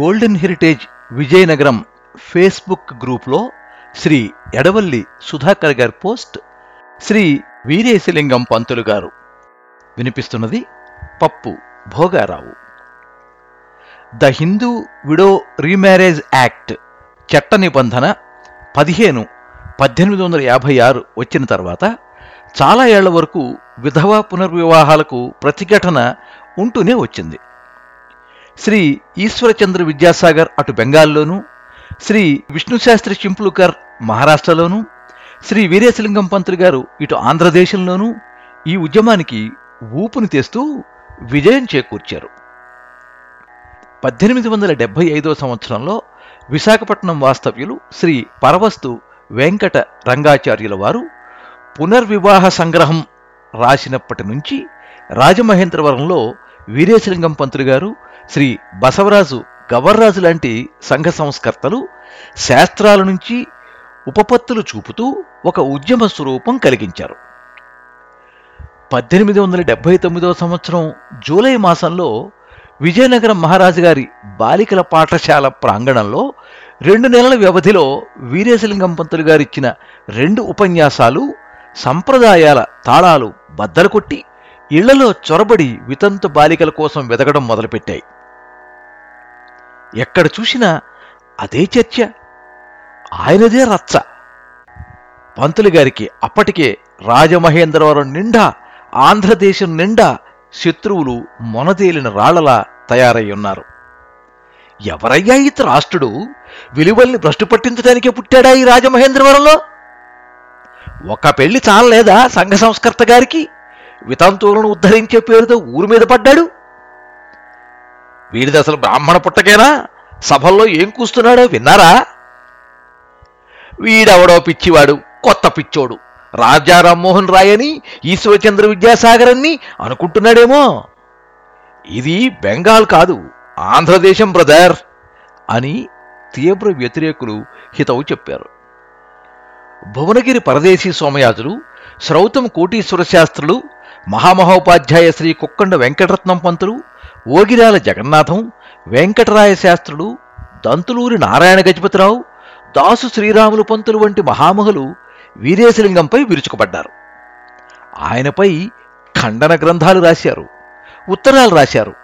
Golden heritage Vizianagaram Facebook గ్రూప్లో శ్రీ ఎడవల్లి సుధాకర్ గారి post Shri Veeresalingam Pantulu గారు. వినిపిస్తున్నది Pappu Bhogarao. The Hindu widow remarriage act చట్ట నిబంధన పదిహేను పద్దెనిమిది వందల యాభై ఆరు వచ్చిన తర్వాత చాలా ఏళ్ళ వరకు విధవా పునర్వివాహాలకు ప్రతిఘటన ఉంటూనే వచ్చింది. శ్రీ ఈశ్వరచంద్ర విద్యాసాగర్ అటు బెంగాల్లోనూ శ్రీ విష్ణుశాస్త్రి చింపులుకర్ మహారాష్ట్రలోనూ శ్రీ వీరేశలింగం పంతులు గారు ఇటు ఆంధ్రదేశంలోనూ ఈ ఉద్యమానికి ఊపుని తెస్తూ విజయం చేకూర్చారు. పద్దెనిమిది వందల డెబ్బై ఐదో సంవత్సరంలో విశాఖపట్నం వాస్తవ్యులు శ్రీ పరవస్తు వెంకట రంగాచార్యుల వారు పునర్వివాహ సంగ్రహం రాసినప్పటి నుంచి రాజమహేంద్రవరంలో వీరేశలింగం పంతులు గారు శ్రీ బసవరాజు గవర్రాజు లాంటి సంఘ సంస్కర్తలు శాస్త్రాల నుంచి ఉపపత్తులు చూపుతూ ఒక ఉద్యమ స్వరూపం కలిగించారు. పద్దెనిమిది వందల డెబ్బై తొమ్మిదవ సంవత్సరం జూలై మాసంలో విజయనగరం మహారాజు గారి బాలికల పాఠశాల ప్రాంగణంలో రెండు నెలల వ్యవధిలో వీరేశలింగం పంతులు గారిచ్చిన రెండు ఉపన్యాసాలు సంప్రదాయాల తాళాలు బద్దలు కొట్టి ఇళ్ళలో చొరబడి వితంతు బాలికల కోసం వెతకడం మొదలుపెట్టాయి. ఎక్కడ చూసినా అదే చర్చ. ఆయనదే రచ్చ. పంతులు గారికి అప్పటికే రాజమహేంద్రవరం నిండా ఆంధ్రదేశం నిండా శత్రువులు మొనదేలిన రాళ్ళలా తయారై ఉన్నారు. ఎవరయ్యా ఈ రాష్ట్రుడు విలువల్ని భ్రష్టు పట్టించడానికే పుట్టాడా ఈ రాజమహేంద్రవరంలో? ఒక పెళ్ళి చాలలేదా సంఘ సంస్కర్త గారికి? వితంతువులను ఉద్ధరించే పేరుతో ఊరి మీద పడ్డాడు? వీడిది అసలు బ్రాహ్మణ పుట్టకేనా? సభల్లో ఏం కూస్తున్నాడో విన్నారా? వీడెవడో పిచ్చివాడు కొత్త పిచ్చోడు. రాజా రామ్మోహన్ రాయ్ అని ఈశ్వరచంద్ర విద్యాసాగర్ అని అనుకుంటున్నాడేమో? ఇది బెంగాల్ కాదు ఆంధ్రదేశం బ్రదర్ అని తీవ్ర వ్యతిరేకులు హితవు చెప్పారు. భువనగిరి పరదేశీ సోమయాజులు శ్రౌతం కోటీశ్వర శాస్త్రులు మహామహోపాధ్యాయ శ్రీ కుక్కండ వెంకటరత్నం పంతులు ఓగిరాల జగన్నాథం వెంకటరాయ శాస్త్రులు దంతులూరి నారాయణ గజపతిరావు దాసు శ్రీరాములు పంతులు వంటి మహామహులు వీరేశలింగంపై విరుచుకుపడ్డారు. ఆయనపై ఖండన గ్రంథాలు రాశారు ఉత్తరాలు రాశారు.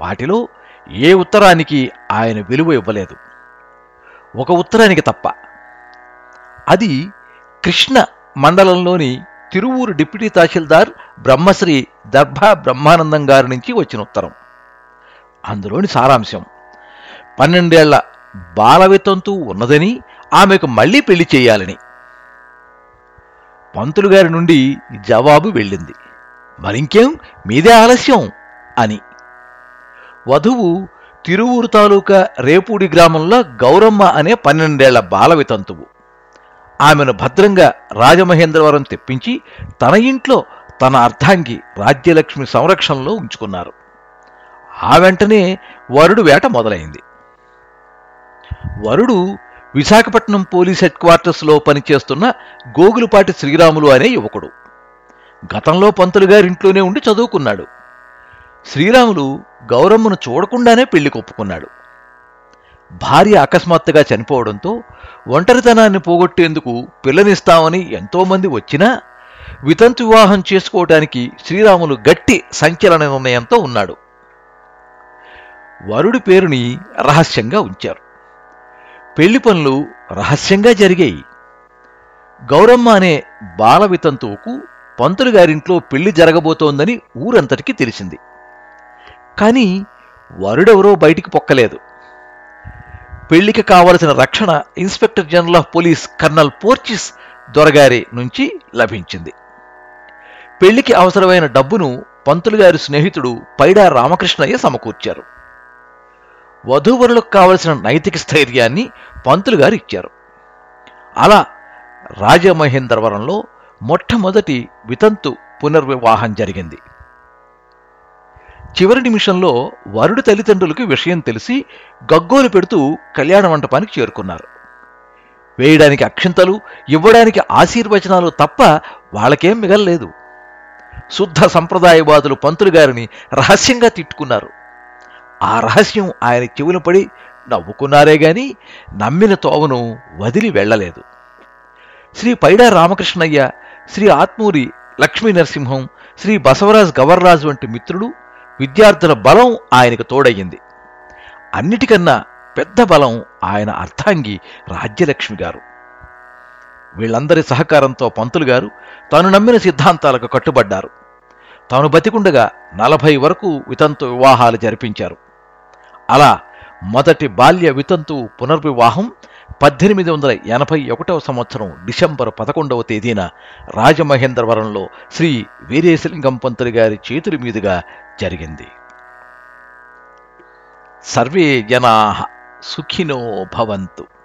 వాటిలో ఏ ఉత్తరానికి ఆయన విలువ ఇవ్వలేదు. ఒక ఉత్తరానికి తప్ప. అది కృష్ణ మండలంలోని తిరువూరు డిప్యూటీ తహసీల్దార్ బ్రహ్మశ్రీ దర్భా బ్రహ్మానందం గారి నుంచి వచ్చిన ఉత్తరం. అందులోని సారాంశం పన్నెండేళ్ళ బాలవితంతు ఉన్నదని ఆమెకు మళ్ళీ పెళ్ళి చేయాలని. పంతులు గారి నుండి జవాబు వెళ్ళింది. మరింకేం మీదే ఆలస్యం అని. వధువు తిరువూరు తాలూకా రేపూడి గ్రామంలో గౌరమ్మ అనే పన్నెండేళ్ళ బాలవితంతువు. ఆమెను భద్రంగా రాజమహేంద్రవరం తెప్పించి తన ఇంట్లో తన అర్ధాంగి రాజ్యలక్ష్మి సంరక్షణలో ఉంచుకున్నారు. ఆ వెంటనే వరుడు వేట మొదలైంది. వరుడు విశాఖపట్నం పోలీస్ హెడ్ క్వార్టర్స్లో పనిచేస్తున్న గోగులపాటి శ్రీరాములు అనే యువకుడు. గతంలో పంతులు గారింట్లోనే ఉండి చదువుకున్నాడు. శ్రీరాములు గౌరమ్మను చూడకుండానే పెళ్ళి కొప్పుకున్నాడు. భార్య అకస్మాత్తుగా చనిపోవడంతో ఒంటరితనాన్ని పోగొట్టేందుకు పిల్లనిస్తామని ఎంతోమంది వచ్చినా వితంతు వివాహం చేసుకోవటానికి శ్రీరాములు గట్టి సంచలన నిర్ణయంతో ఉన్నాడు. వరుడి పేరుని రహస్యంగా ఉంచారు. పెళ్ళి పనులు రహస్యంగా జరిగాయి. గౌరమ్మ అనే బాల వితంతువుకు పంతులు గారింట్లో పెళ్ళి జరగబోతోందని ఊరంతటికీ తెలిసింది. కానీ వరుడెవరో బయటికి పొక్కలేదు. పెళ్ళికి కావలసిన రక్షణ inspector general of police colonel పోర్చిస్ దొరగారి నుంచి లభించింది. పెళ్ళికి అవసరమైన డబ్బును పంతులు గారి స్నేహితుడు పైడా రామకృష్ణయ్య సమకూర్చారు. వధూవరులకు కావలసిన నైతిక స్థైర్యాన్ని పంతులు గారు ఇచ్చారు. అలా రాజమహేంద్రవరంలో మొట్టమొదటి వితంతు పునర్వివాహం జరిగింది. చివరి నిమిషంలో వరుడి తల్లిదండ్రులకు విషయం తెలిసి గగ్గోలు పెడుతూ కళ్యాణ మంటపానికి చేరుకున్నారు. వేయడానికి అక్షింతలు ఇవ్వడానికి ఆశీర్వచనాలు తప్ప వాళ్ళకేం మిగల్లేదు. శుద్ధ సంప్రదాయవాదులు పంతులు గారిని రహస్యంగా తిట్టుకున్నారు. ఆ రహస్యం ఆయన చెవుల పడి నవ్వుకున్నారే గాని నమ్మిన తోవను వదిలి వెళ్ళలేదు. శ్రీ పైడా రామకృష్ణయ్య శ్రీ ఆత్మూరి లక్ష్మీ నరసింహం శ్రీ బసవరాజ్ గవర్రాజు వంటి మిత్రులు విద్యార్థుల బలం ఆయనకు తోడయ్యింది. అన్నిటికన్నా పెద్ద బలం ఆయన అర్థాంగి రాజ్యలక్ష్మి గారు. వీళ్ళందరి సహకారంతో పంతులు గారు తాను నమ్మిన సిద్ధాంతాలకు కట్టుబడ్డారు. తాను బతికుండగా నలభై వరకు వితంతు వివాహాలు జరిపించారు. అలా మొదటి బాల్య వితంతు పునర్వివాహం పద్దెనిమిది వందల ఎనభై ఒకటవ సంవత్సరం డిసెంబర్ పదకొండవ తేదీన రాజమహేంద్రవరంలో శ్రీ వీరేశలింగం పంతులు గారి చేతుల మీదుగా జరిగింది. సర్వే జనా సుఖినో భవంతు.